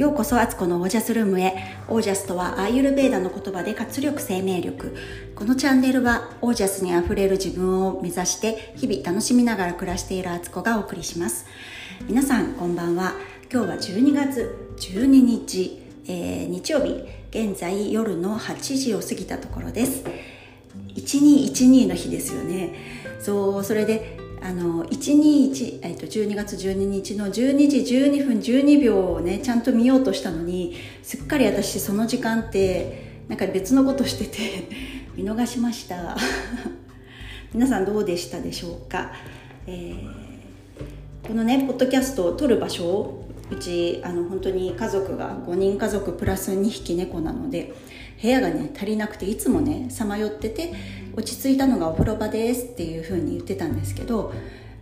ようこそアツコのオージャスルームへ。オージャスとはアーユルベーダの言葉で活力生命力。このチャンネルはオージャスにあふれる自分を目指して日々楽しみながら暮らしているアツコがお送りします。皆さんこんばんは。今日は12月12日、えー、日曜日。現在夜の8時を過ぎたところです。1212の日ですよね。そうそれであの121、えっと、12月12日の12時12分12秒をねちゃんと見ようとしたのにすっかり私その時間ってなんか別のことしてて 見逃しました。皆さんどうでしたでしょうか、えー、このねポッドキャストを撮る場所うちあの本当に家族が5人家族プラス2匹猫なので部屋がね足りなくていつもねさまよってて落ち着いたのがお風呂場ですっていうふうに言ってたんですけど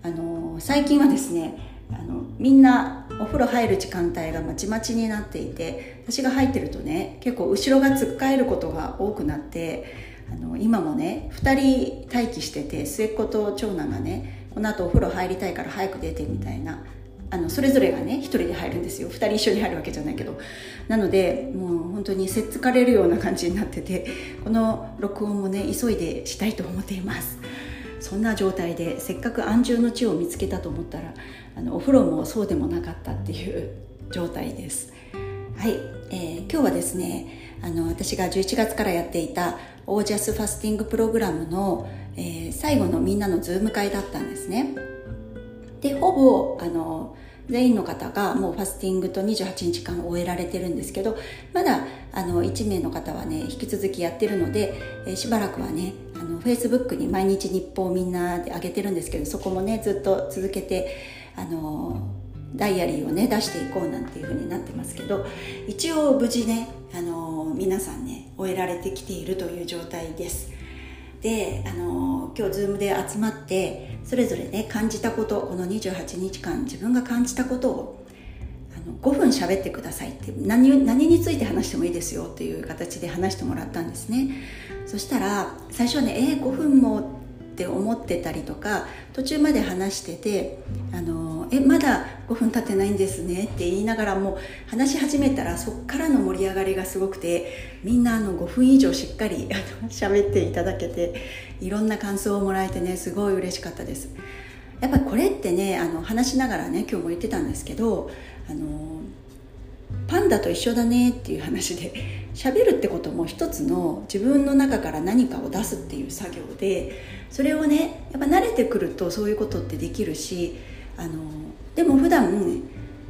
あの最近はですねあのみんなお風呂入る時間帯がまちまちになっていて私が入ってるとね結構後ろがつっかえることが多くなってあの今もね2人待機してて末っ子と長男がねこの後お風呂入りたいから早く出てみたいなあのそれぞれがね1人で入るんですよ。2人一緒に入るわけじゃないけど。なのでもう本当にせっつかれるような感じになっててこの録音もね急いでしたいと思っています。そんな状態でせっかく安住の地を見つけたと思ったらあのお風呂もそうでもなかったっていう状態です。はい、えー、今日はですねあの私が11月からやっていたオージャスファスティングプログラムの、えー、最後のみんなの Zoom 会だったんですね。でほぼあの全員の方がもうファスティングと28日間終えられてるんですけどまだあの1名の方はね引き続きやってるので、えー、しばらくはねあの Facebook に毎日日報をみんなで上げてるんですけどそこもねずっと続けてあのダイアリーをね出していこうなんていう風になってますけど一応無事ねあの皆さんね終えられてきているという状態です。であの今日 Zoom で集まってそれぞれね感じたことこの28日間自分が感じたことをあの5分喋ってくださいって何何について話してもいいですよっていう形で話してもらったんですね。そしたら最初はねえー、5分もって思ってたりとか途中まで話してて「あのえまだ5分経ってないんですね」って言いながらも話し始めたらそっからの盛り上がりがすごくてみんなあの5分以上しっかり喋っていただけていろんな感想をもらえてねすごい嬉しかったです。やっぱこれってねあの話しながらね今日も言ってたんですけどあのパンダと一緒だねっていう話で喋るってことも一つの自分の中から何かを出すっていう作業でそれをねやっぱ慣れてくるとそういうことってできるしあのでも普段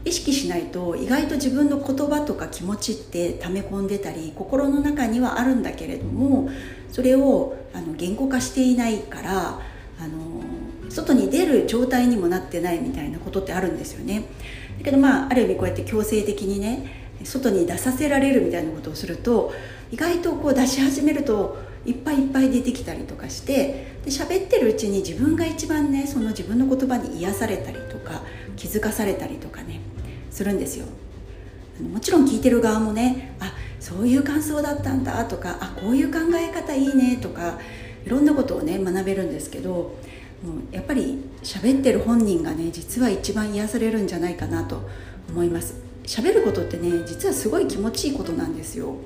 意識しないと意外と自分の言葉とか気持ちって溜め込んでたり心の中にはあるんだけれどもそれをあの言語化していないからあの外に出る状態にもなってないみたいなことってあるんですよね。だけどまあある意味こうやって強制的にね外に出させられるみたいなことをすると意外とこう出し始めるといっぱいいっぱい出てきたりとかしてで喋ってるうちに自分が一番ねその自分の言葉に癒されたりとか気づかされたりとかねするんですよ。もちろん聞いてる側もねあそういう感想だったんだとかあこういう考え方いいねとかいろんなことをね学べるんですけどもうやっぱり喋ってる本人がね実は一番癒されるんじゃないかなと思います。喋ることってね実はすごい気持ちいいことなんですよ。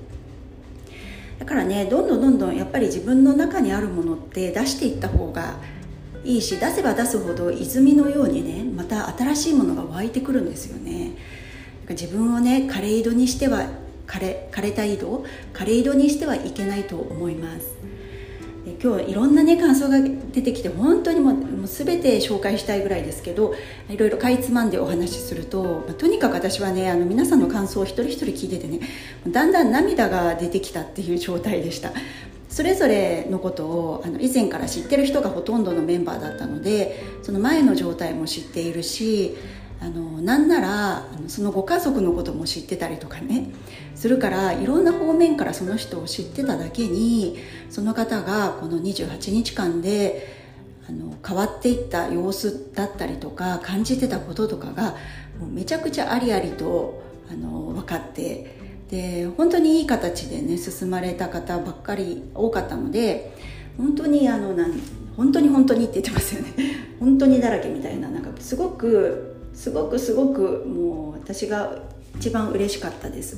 だからねどんどんどんどんやっぱり自分の中にあるものって出していった方がいいし出せば出すほど泉のようにねまた新しいものが湧いてくるんですよね。自分をね枯れ井戸にしては枯れ枯れた井戸枯れ井戸にしてはいけないと思います。今日いろんなね感想が出てきて本当にもうもう全て紹介したいぐらいですけどいろいろかいつまんでお話しすると、ま、とにかく私はねあの皆さんの感想を一人一人聞いててねだんだん涙が出てきたっていう状態でした。それぞれのことをあの以前から知ってる人がほとんどのメンバーだったのでその前の状態も知っているしあのなんならそのご家族のことも知ってたりとかね。するからいろんな方面からその人を知ってただけにその方がこの28日間であの変わっていった様子だったりとか感じてたこととかがもうめちゃくちゃありありとあの分かって。で本当にいい形でね進まれた方ばっかり多かったので本当にあのなん本当に本当にって言ってますよね。本当にだらけみたいななんかすごくすごくすごくもう私が一番嬉しかったです。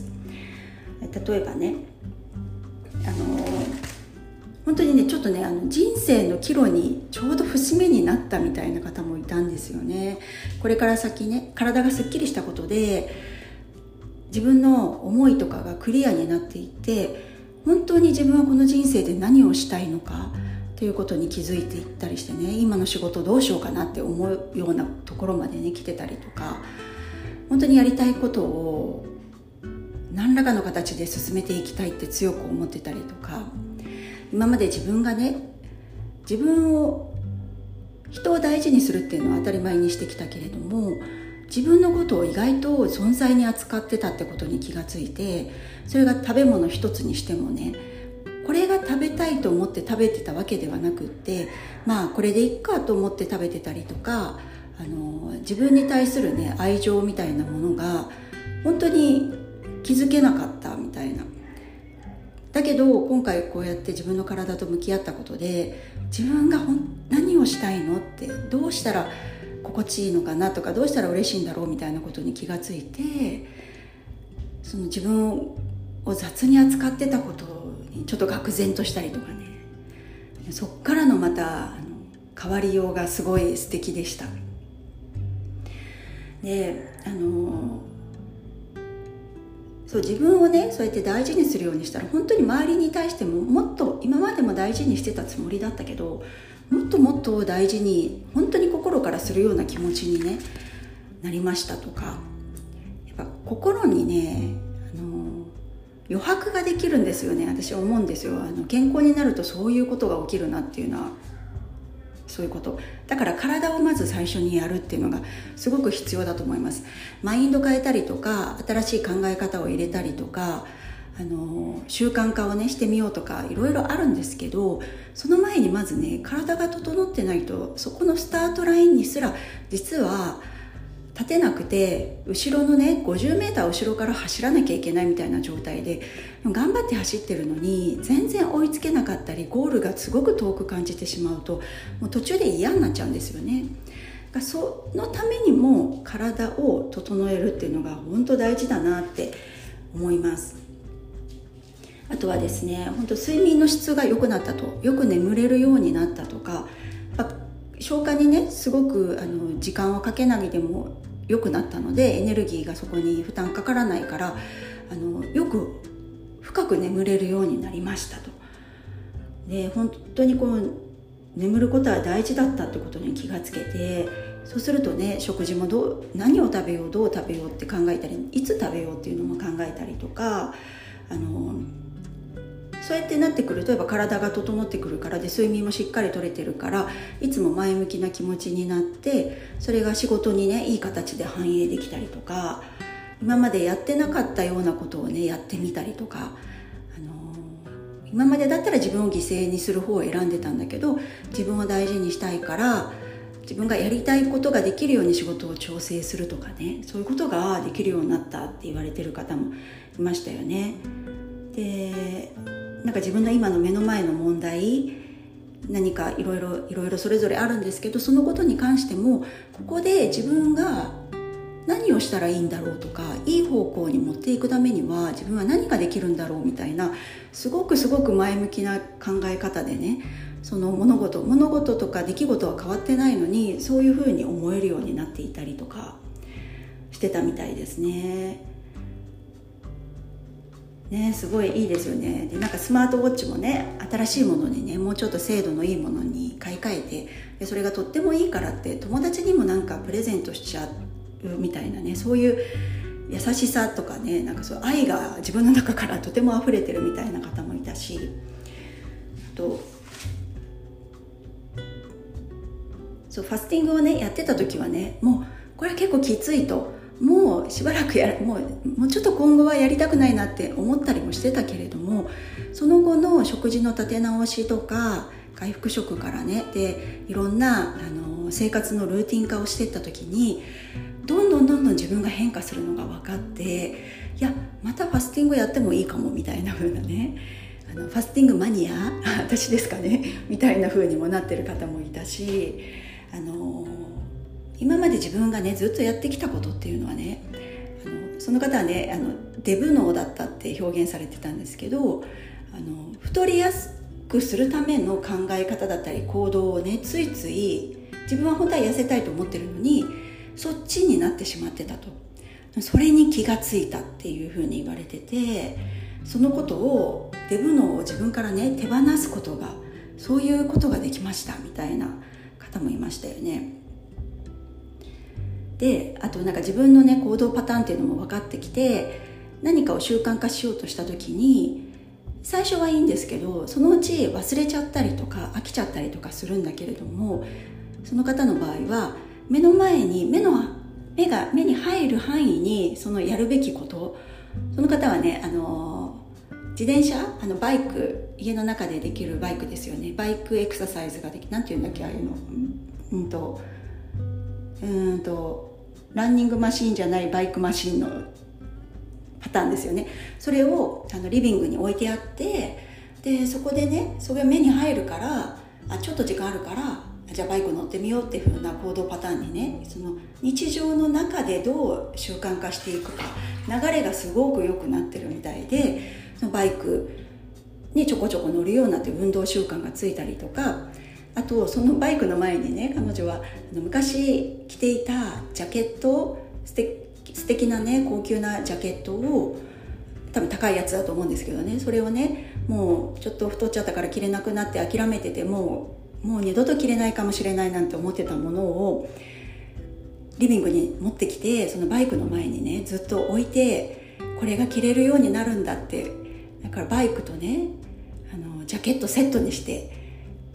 例えばねあの本当にねちょっとねあの人生の岐路にちょうど節目になったみたいな方もいたんですよね。これから先ね体がすっきりしたことで自分の思いとかがクリアになっていって本当に自分はこの人生で何をしたいのかということに気づいていったりしてね今の仕事どうしようかなって思うようなところまでね来てたりとか本当にやりたいことを何らかの形で進めていきたいって強く思ってたりとか今まで自分がね自分を人を大事にするっていうのは当たり前にしてきたけれども自分のことを意外と存在に扱ってたってことに気がついてそれが食べ物一つにしてもねこれが食べたいと思って食べてたわけではなくってまあこれでいっかと思って食べてたりとかあの自分に対するね愛情みたいなものが本当に気づけなかったみたいな。だけど今回こうやって自分の体と向き合ったことで自分が何をしたいのってどうしたら心地いいのかなとかどうしたら嬉しいんだろうみたいなことに気がついてその自分をを雑に扱ってたことにちょっと愕然としたりとかね。そっからのまたあの変わりようがすごい素敵でした。であのそう自分をねそうやって大事にするようにしたら本当に周りに対してももっと今までも大事にしてたつもりだったけどもっともっと大事に本当に心からするような気持ちに、ね、なりましたとか。やっぱ心にね余白ができるんですよね。私思うんですよ。あの健康になるとそういうことが起きるなっていうのは。そういうこと。だから体をまず最初にやるっていうのがすごく必要だと思います。マインド変えたりとか新しい考え方を入れたりとかあの習慣化をねしてみようとかいろいろあるんですけどその前にまずね体が整ってないとそこのスタートラインにすら実は立てなくて後ろのね 50m 後ろから走らなきゃいけないみたいな状態で頑張って走ってるのに全然追いつけなかったりゴールがすごく遠く感じてしまうともう途中で嫌になっちゃうんですよね。そのためにも体を整えるっていうのが本当大事だなって思いますあとはですね本当睡眠の質が良くなったとよく眠れるようになったとか消化にねすごくあの時間をかけないでも良くなったのでエネルギーがそこに負担かからないからあのよく深く眠れるようになりましたと。で本当にこう眠ることは大事だったってことに気がつけてそうするとね食事もどう何を食べようどう食べようって考えたりいつ食べようっていうのも考えたりとかあのそうやってなってくるとやっぱ体が整ってくるからで睡眠もしっかりとれてるからいつも前向きな気持ちになってそれが仕事にねいい形で反映できたりとか今までやってなかったようなことをねやってみたりとか、あのー、今までだったら自分を犠牲にする方を選んでたんだけど自分を大事にしたいから自分がやりたいことができるように仕事を調整するとかねそういうことができるようになったって言われてる方もいましたよね。でなんか自分の今の目の前の問題何かいろいろいろいろそれぞれあるんですけどそのことに関してもここで自分が何をしたらいいんだろうとかいい方向に持っていくためには自分は何ができるんだろうみたいなすごくすごく前向きな考え方でねその物事物事とか出来事は変わってないのにそういうふうに思えるようになっていたりとかしてたみたいですね。ね、すごいいいですよね。でなんかスマートウォッチもね新しいものにねもうちょっと精度のいいものに買い替えてでそれがとってもいいからって友達にもなんかプレゼントしちゃうみたいなねそういう優しさとかねなんかそう愛が自分の中から とても溢れてるみたいな方もいたしとそうファスティングをねやってた時はねもうこれは結構きついともうしばらくやもうもうちょっと今後はやりたくないなって思ったりもしてたけれどもその後の食事の立て直しとか回復食からねでいろんなあの生活のルーティン化をしていった時にどんどんどんどん自分が変化するのが分かっていやまたファスティングやってもいいかもみたいな風なねあのファスティングマニア？私ですかね？みたいな風にもなってる方もいたしあの今まで自分がねずっとやってきたことっていうのはねあのその方はねあのデブ脳だったって表現されてたんですけどあの太りやすくするための考え方だったり行動をねついつい自分は本当は痩せたいと思ってるのにそっちになってしまってたと。それに気がついたっていうふうに言われててそのことをデブ脳を自分からね手放すことがそういうことができましたみたいな方もいましたよね。であとなんか自分のね行動パターンっていうのも分かってきて何かを習慣化しようとした時に最初はいいんですけどそのうち忘れちゃったりとか飽きちゃったりとかするんだけれどもその方の場合は目の前に目の目が目に入る範囲にそのやるべきことその方はねあの自転車あのバイク家の中でできるバイクですよね。バイクエクササイズができなんて言うんだっけああいうの。うんとうんとランニングマシーンじゃないバイクマシンのパターンですよね。それをあのリビングに置いてあってでそこでねそれが目に入るからあちょっと時間あるからじゃあバイク乗ってみようっていう風な行動パターンにねその日常の中でどう習慣化していくか流れがすごく良くなってるみたいでそのバイクにちょこちょこ乗るようになって運動習慣がついたりとかあとそのバイクの前にね彼女は昔着ていたジャケット素敵なね高級なジャケットを多分高いやつだと思うんですけどね。それをねもうちょっと太っちゃったから着れなくなって諦めててもうもう二度と着れないかもしれないなんて思ってたものをリビングに持ってきてそのバイクの前にねずっと置いてこれが着れるようになるんだって。だからバイクとねあのジャケットセットにして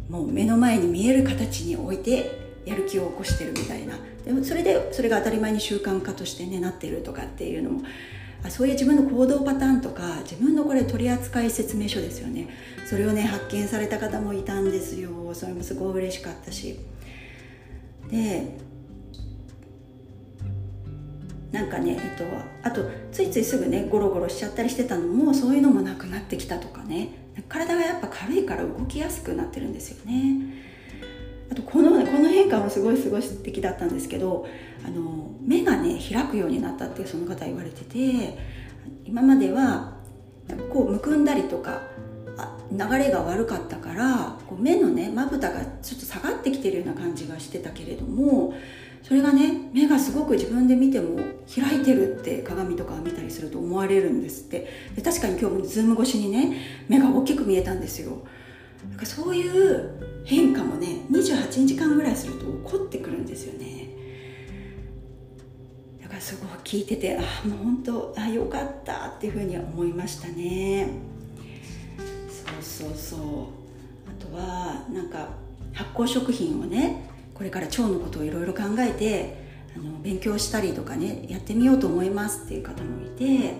もう目の前に見える形に置いてやる気を起こしてるみたいな。でもそれでそれが当たり前に習慣化としてねなってるとかっていうのもあそういう自分の行動パターンとか自分のこれ取扱説明書ですよね。それをね発見された方もいたんですよ。それもすごい嬉しかったし。でなんかね、えっと、あとついついすぐねゴロゴロしちゃったりしてたのもそういうのもなくなってきたとかね。体がやっぱ軽いから動きやすくなってるんですよね。あとこのこの変化もすごいすごい素敵だったんですけどあの目がね開くようになったってその方言われてて今まではこうむくんだりとか流れが悪かったからこう目のねまぶたがちょっと下がってきてるような感じがしてたけれどもそれがね目がすごく自分で見ても開いてるって鏡とか見たりすると思われるんですって。で確かに今日もズーム越しにね目が大きく見えたんですよ。だからそういう変化もね28日間ぐらいすると起こってくるんですよね。だからすごい聞いててああもう本当あよかったっていうふうには思いましたね。そうそう。あとはなんか発酵食品をねこれから腸のことをいろいろ考えてあの勉強したりとかねやってみようと思いますっていう方もいて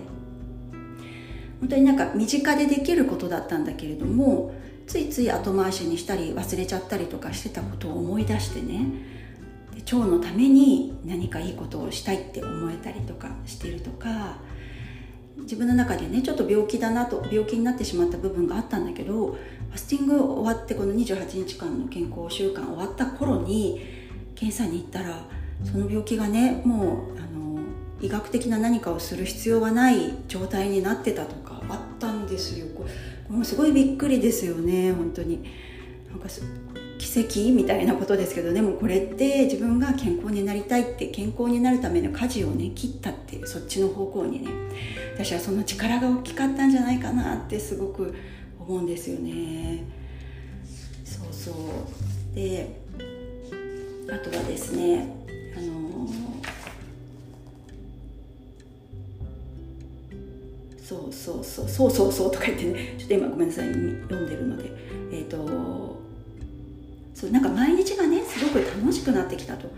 本当になんか身近でできることだったんだけれどもついつい後回しにしたり忘れちゃったりとかしてたことを思い出してね腸のために何かいいことをしたいって思えたりとかしてるとか自分の中でねちょっと病気だなと病気になってしまった部分があったんだけどファスティング終わってこの28日間の健康習慣終わった頃に検査に行ったらその病気がねもうあの医学的な何かをする必要はない状態になってたとかあったんですよ。これもすごいびっくりですよね本当に。なんか奇跡みたいなことですけどでもこれって自分が健康になりたいって健康になるための舵をね切ったっていうそっちの方向にね。私はその力が大きかったんじゃないかなってすごく思うんですよね。そうそう。であとはですねあのそうそうそうそうそうそうとか言ってねちょっと今ごめんなさい読んでるので。えっ、ー、とそうなんか毎日がねすごく楽しくなってきたと。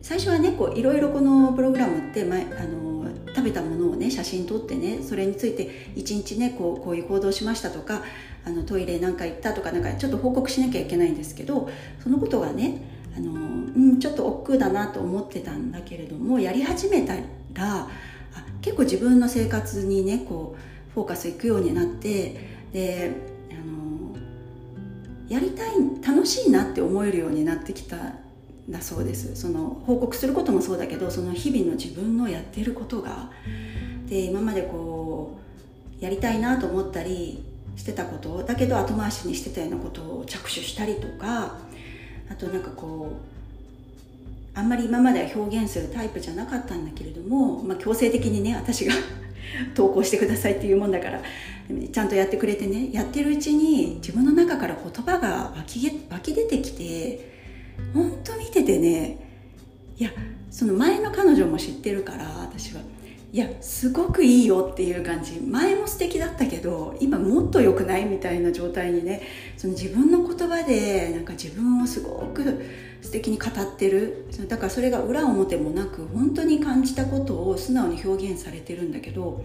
最初はねこういろいろこのプログラムって前あの食べたものをね写真撮ってねそれについて一日ねこうこういう行動しましたとかあのトイレなんか行ったとかなんかちょっと報告しなきゃいけないんですけどそのことがねあの、うん、ちょっと億劫だなと思ってたんだけれどもやり始めたら結構自分の生活にねこうフォーカスいくようになってでやりたい楽しいなって思えるようになってきたんだそうです。その報告することもそうだけどその日々の自分のやってることが。で今までこうやりたいなと思ったりしてたことだけど後回しにしてたようなことを着手したりとかあとなんかこうあんまり今までは表現するタイプじゃなかったんだけれども、まあ、強制的にね私が投稿してくださいっていうもんだから。ちゃんとやってくれてね。やってるうちに自分の中から言葉が湧き湧き出てきて本当見ててね。いやその前の彼女も知ってるから私は。いやすごくいいよっていう感じ。前も素敵だったけど今もっと良くないみたいな状態にねその自分の言葉でなんか自分をすごく素敵に語ってる。だからそれが裏表もなく本当に感じたことを素直に表現されてるんだけど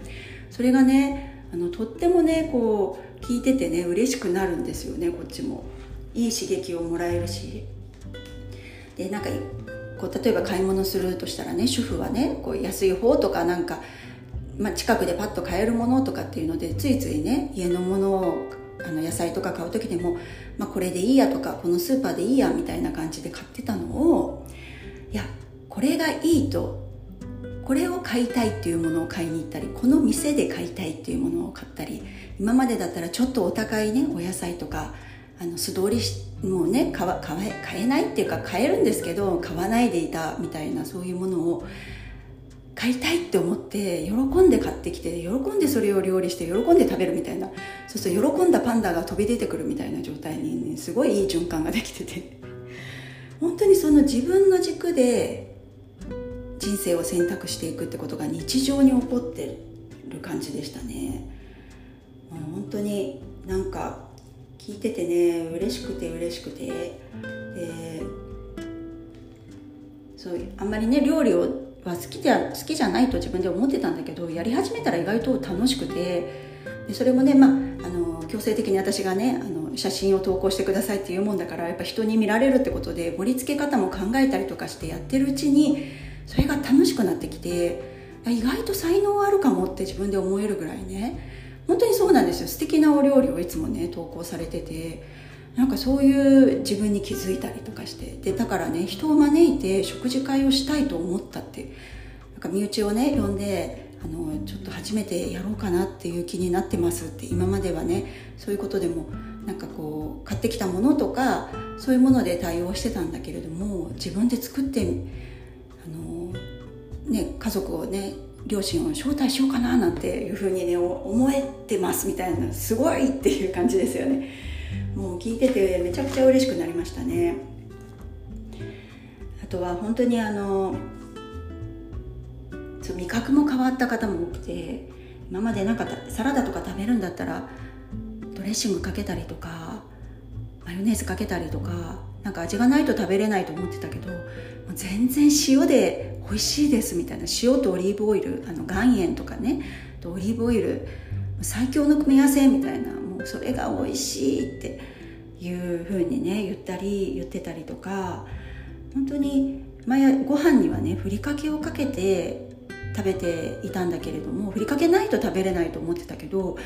それがねあのとってもねこう聞いててね嬉しくなるんですよねこっちも。いい刺激をもらえるし。でなんかこう例えば買い物するとしたらね主婦はねこう安い方とかなんか、まあ、近くでパッと買えるものとかっていうのでついついね家のものをあの野菜とか買う時でも、まあ、これでいいやとかこのスーパーでいいやみたいな感じで買ってたのをいやこれがいいとこれを買いたいっていうものを買いに行ったりこの店で買いたいっていうものを買ったり今までだったらちょっとお高いねお野菜とかあの素通りしもうね買買え買えないっていうか買えるんですけど買わないでいたみたいなそういうものを買いたいって思って喜んで買ってきて喜んでそれを料理して喜んで食べるみたいなそうすると喜んだパンダが飛び出てくるみたいな状態に、ね、すごいいい循環ができてて本当にその自分の軸で人生を選択していくってことが日常に起こってる感じでしたね。もう本当になんか聞いててね嬉しくて嬉しくて。でそうあんまりね料理をは好きで好きじゃないと自分で思ってたんだけどやり始めたら意外と楽しくて。でそれもね、まあ、あの強制的に私がねあの写真を投稿してくださいっていうもんだからやっぱ人に見られるってことで盛り付け方も考えたりとかしてやってるうちにそれが楽しくなってきて意外と才能あるかもって自分で思えるぐらいね。本当にそうなんですよ。素敵なお料理をいつもね投稿されてて。なんかそういう自分に気づいたりとかして。でだからね人を招いて食事会をしたいと思ったって。なんか身内をね呼んであのちょっと初めてやろうかなっていう気になってますって。今まではねそういうことでもなんかこう買ってきたものとかそういうもので対応してたんだけれども自分で作ってあの、ね、家族をね両親を招待しようかななんていうふうにね思えてますみたいなすごいっていう感じですよね。もう聞いててめちゃくちゃ嬉しくなりましたね。あとは本当にあのそう味覚も変わった方も多くて今までなんかサラダとか食べるんだったらドレッシングかけたりとかマヨネーズかけたりとかなんか味がないと食べれないと思ってたけど全然塩で美味しいですみたいな塩とオリーブオイルあの岩塩とかねとオリーブオイル最強の組み合わせみたいなもうそれが美味しいっていうふうにね言ったり言ってたりとか本当に前ご飯にはねふりかけをかけて食べていたんだけれどもふりかけないと食べれないと思ってたけど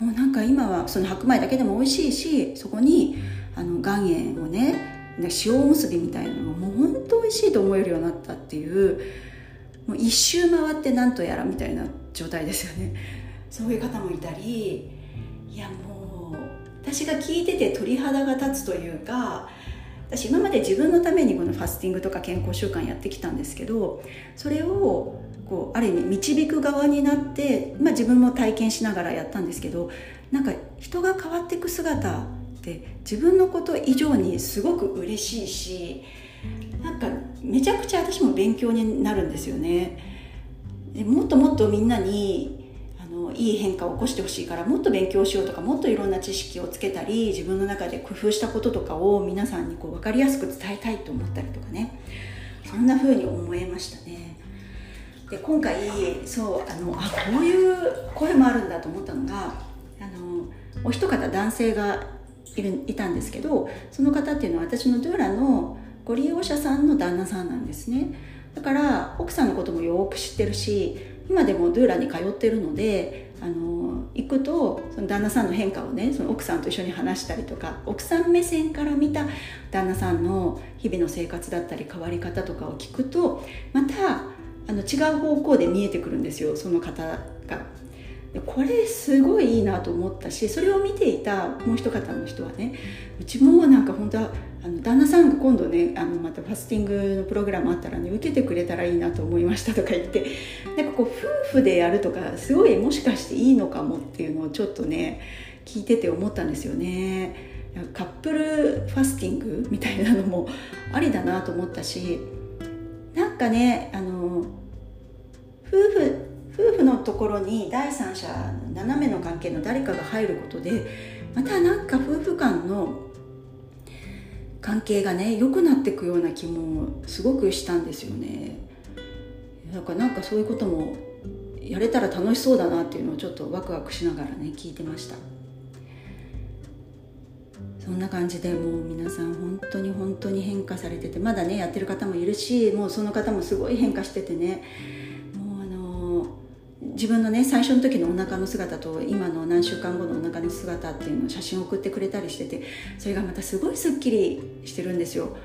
もうなんか今はその白米だけでも美味しいしそこにあの岩塩をね塩おむすびみたいなのがもう本当美味しいと思えるようになったっていうもう一周回ってなんとやらみたいな状態ですよね。そういう方もいたりいやもう私が聞いてて鳥肌が立つというか私今まで自分のためにこのファスティングとか健康習慣やってきたんですけどそれをこうある意味導く側になって、まあ、自分も体験しながらやったんですけどなんか人が変わっていく姿って自分のこと以上にすごく嬉しいしなんかめちゃくちゃ私も勉強になるんですよね。でもっともっとみんなにあのいい変化を起こしてほしいからもっと勉強しようとかもっといろんな知識をつけたり自分の中で工夫したこととかを皆さんにこう分かりやすく伝えたいと思ったりとかね。そんな風に思いましたね。で今回そうあのあこういう声もあるんだと思ったのがあのお一方男性がいるいたんですけどその方っていうのは私のドゥーラのご利用者さんの旦那さんなんですねだから奥さんのこともよく知ってるし今でもドゥーラに通ってるのであの行くとその旦那さんの変化をねその奥さんと一緒に話したりとか奥さん目線から見た旦那さんの日々の生活だったり変わり方とかを聞くとまたあの違う方向で見えてくるんですよその方が。これすごいいいなと思ったしそれを見ていたもう一方の人はねうちもなんか本当はあの旦那さんが今度ねあのまたファスティングのプログラムあったらね受けてくれたらいいなと思いましたとか言ってなんかこう夫婦でやるとかすごいもしかしていいのかもっていうのをちょっとね聞いてて思ったんですよね。カップルファスティングみたいなのもありだなと思ったしなんかねあの夫婦夫婦のところに第三者斜めの関係の誰かが入ることでまたなんか夫婦間の関係がね良くなっていくような気もすごくしたんですよね。だからなんかそういうこともやれたら楽しそうだなっていうのをちょっとワクワクしながらね聞いてました。そんな感じでもう皆さん本当に本当に変化されててまだねやってる方もいるしもうその方もすごい変化しててね。自分のね最初の時のお腹の姿と今の何週間後のお腹の姿っていうのを写真を送ってくれたりしててそれがまたすごいすっきりしてるんですよ。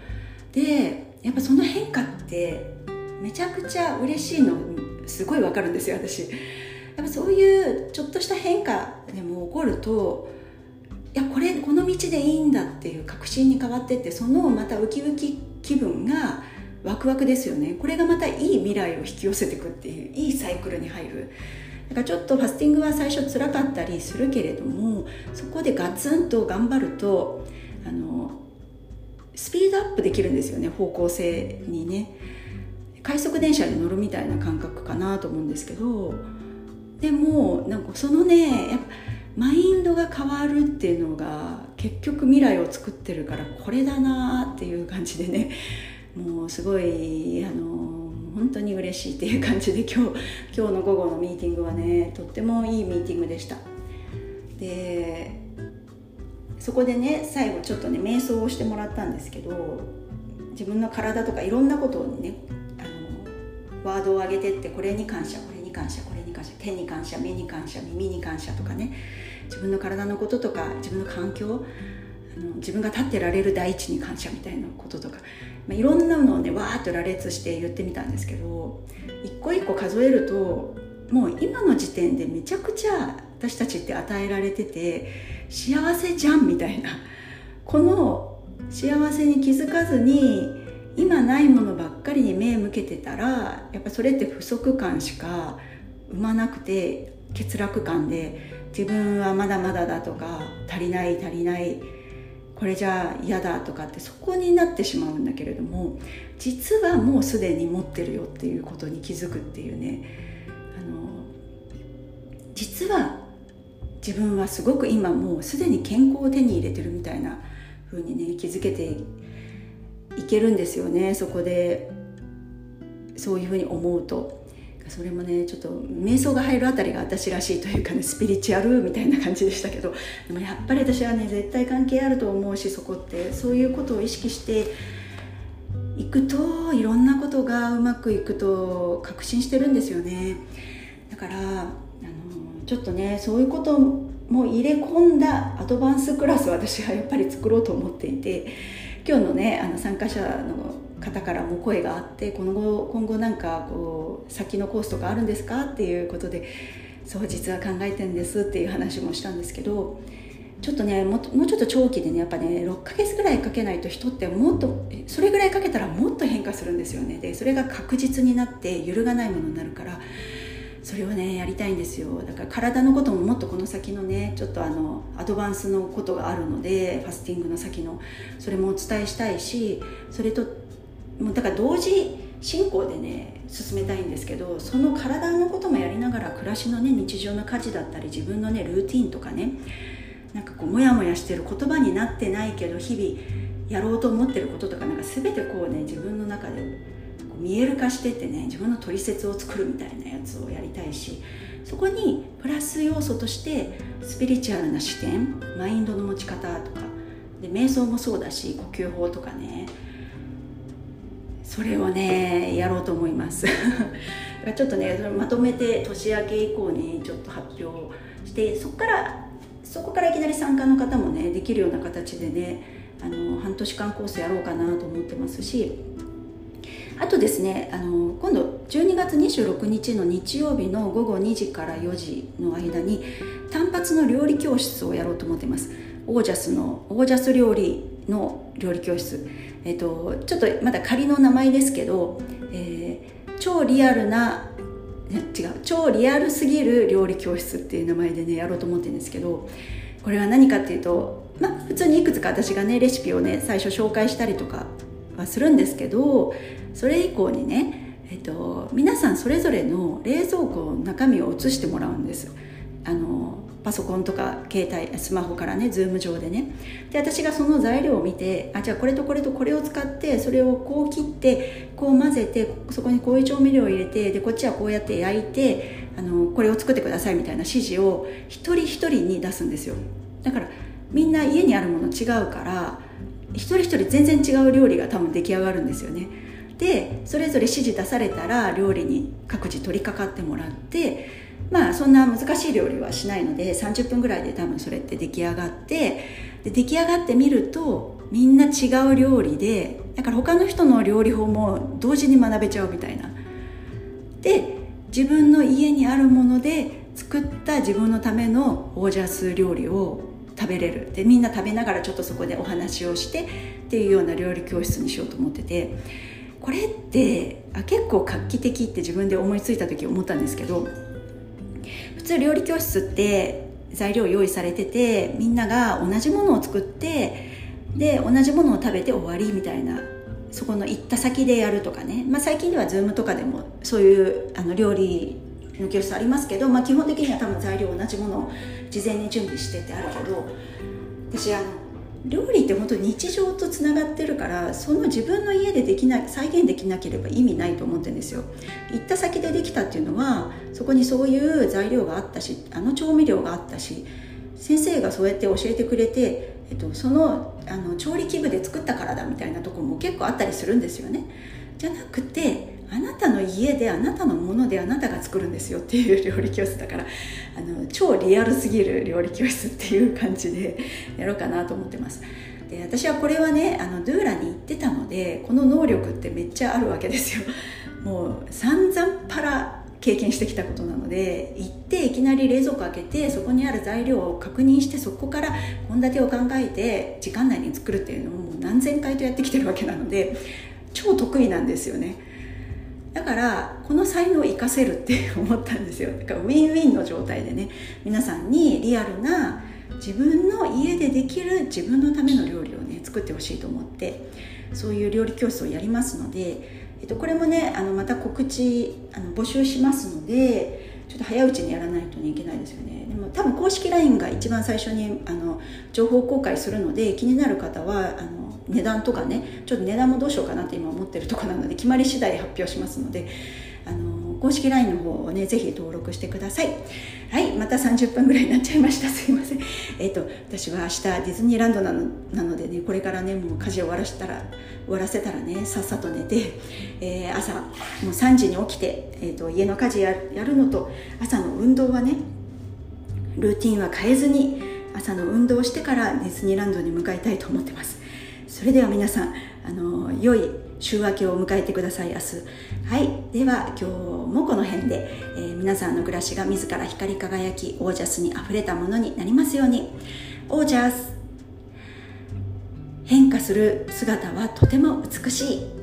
でやっぱその変化ってめちゃくちゃ嬉しいのすごいわかるんですよ私。やっぱそういうちょっとした変化でも起こるといやこれこの道でいいんだっていう確信に変わってってそのまたウキウキ気分がワクワクですよね。これがまたいい未来を引き寄せていくっていういいサイクルに入る。だからちょっとファスティングは最初辛かったりするけれどもそこでガツンと頑張るとあのスピードアップできるんですよね方向性にね。快速電車に乗るみたいな感覚かなと思うんですけどでもなんかそのねやっぱマインドが変わるっていうのが結局未来を作ってるからこれだなっていう感じでねもうすごいあの本当に嬉しいっていう感じで今日今日の午後のミーティングはねとってもいいミーティングでした。でそこでね最後ちょっとね瞑想をしてもらったんですけど自分の体とかいろんなことをねあのワードを上げてってこれに感謝これに感謝これに感謝手に感謝目に感謝耳に感謝とかね自分の体のこととか自分の環境あの自分が立ってられる大地に感謝みたいなこととかまあ、いろんなのをねわーっと羅列して言ってみたんですけど一個一個数えるともう今の時点でめちゃくちゃ私たちって与えられてて幸せじゃんみたいな。この幸せに気づかずに今ないものばっかりに目向けてたらやっぱそれって不足感しか生まなくて欠落感で自分はまだまだだとか足りない足りないこれじゃあ嫌だとかってそこになってしまうんだけれども実はもうすでに持ってるよっていうことに気づくっていうねあの実は自分はすごく今もうすでに健康を手に入れてるみたいな風にね気づけていけるんですよねそこでそういうふうに思うと。それもねちょっと瞑想が入るあたりが私らしいというかねスピリチュアルみたいな感じでしたけどでもやっぱり私はね絶対関係あると思うしそこってそういうことを意識していくといろんなことがうまくいくと確信してるんですよね。だからあのちょっとねそういうことも入れ込んだアドバンスクラス私はやっぱり作ろうと思っていて今日のねあの参加者の方からも声があって今後今後なんかこう先のコースとかあるんですかっていうことでそう実は考えてんですっていう話もしたんですけどちょっとねももうちょっと長期でねやっぱね6ヶ月ぐらいかけないと人ってもっとそれぐらいかけたらもっと変化するんですよね。でそれが確実になって揺るがないものになるからそれをねやりたいんですよ。だから体のことももっとこの先のねちょっとあのアドバンスのことがあるのでファスティングの先のそれもお伝えしたいしそれともうだから同時進行でね進めたいんですけどその体のこともやりながら暮らしのね日常の家事だったり自分のねルーティンとかねなんかこうモヤモヤしてる言葉になってないけど日々やろうと思ってることとかなんか全てこうね自分の中で見える化してってね自分の取説を作るみたいなやつをやりたいしそこにプラス要素としてスピリチュアルな視点マインドの持ち方とかで瞑想もそうだし呼吸法とかねそれをねやろうと思います。ちょっとねまとめて年明け以降にちょっと発表してそこからそこからいきなり参加の方もねできるような形でねあの半年間コースやろうかなと思ってますしあとですねあの今度12月26日の日曜日の午後2時から4時の間に単発の料理教室をやろうと思ってます。オージャスのオージャス料理の料理教室。えっとちょっとまだ仮の名前ですけど、えー、超リアルな違う超リアルすぎる料理教室っていう名前でねやろうと思ってるんですけどこれは何かっていうとまあ普通にいくつか私がねレシピをね最初紹介したりとかはするんですけどそれ以降にね、えっと、皆さんそれぞれの冷蔵庫の中身を移してもらうんですあのパソコンとか携帯スマホからねズーム上でね。で私がその材料を見てあじゃあこれとこれとこれを使ってそれをこう切ってこう混ぜてそこにこういう調味料を入れてでこっちはこうやって焼いてあのこれを作ってくださいみたいな指示を一人一人に出すんですよ。だからみんな家にあるもの違うから一人一人全然違う料理が多分出来上がるんですよね。でそれぞれ指示出されたら料理に各自取り掛かってもらってまあそんな難しい料理はしないので30分ぐらいで多分それって出来上がってで出来上がってみるとみんな違う料理でだから他の人の料理法も同時に学べちゃうみたいな。で自分の家にあるもので作った自分のためのオージャス料理を食べれる。でみんな食べながらちょっとそこでお話をしてっていうような料理教室にしようと思ってて。これってあ結構画期的って自分で思いついた時思ったんですけど通料理教室って材料用意されててみんなが同じものを作ってで同じものを食べて終わりみたいなそこの行った先でやるとかね、まあ、最近では Zoom とかでもそういうあの料理の教室ありますけど、まあ、基本的には多分材料同じものを事前に準備しててあるけど私あの料理って本当に日常とつながってるからその自分の家でできない再現できなければ意味ないと思ってるんですよ。行った先でできたっていうのはそこにそういう材料があったしあの調味料があったし先生がそうやって教えてくれて、えっと、そのあの調理器具で作ったからだみたいなとこも結構あったりするんですよね。じゃなくてあなたの家であなたのものであなたが作るんですよっていう料理教室だからあの超リアルすぎる料理教室っていう感じでやろうかなと思ってます。で私はこれはねあのドゥーラに行ってたのでこの能力ってめっちゃあるわけですよ。もう散々パラ経験してきたことなので行っていきなり冷蔵庫開けてそこにある材料を確認してそこから献立を考えて時間内に作るっていうのをもう何千回とやってきてるわけなので超得意なんですよね。だからこの才能を生かせるって思ったんですよ。だからウィンウィンの状態でね皆さんにリアルな自分の家でできる自分のための料理をね作ってほしいと思ってそういう料理教室をやりますので、えっと、これもねあのまた告知あの募集しますのでちょっと早いうちにやらないと、ね、いけないですよね。でも多分公式 LINE が一番最初にあの情報公開するので気になる方はあの値段とかねちょっと値段もどうしようかなって今思ってるとこなので決まり次第発表しますのであの公式 LINE の方をねぜひ登録してください。はいまた30分ぐらいになっちゃいました。すいません。えっ、ー、と私は明日ディズニーランドなのなのでねこれからねもう家事を終わらせたら終わらせたらねさっさと寝て、えー、朝もう3時に起きて、えーと、家の家事ややるのと朝の運動はねルーティンは変えずに朝の運動をしてからディズニーランドに向かいたいと思ってます。それでは皆さんあの良い週明けを迎えてください。明日はい。では今日もこの辺で、えー、皆さんの暮らしが自ら光り輝きオージャスにあふれたものになりますように。オージャス。変化する姿はとても美しい。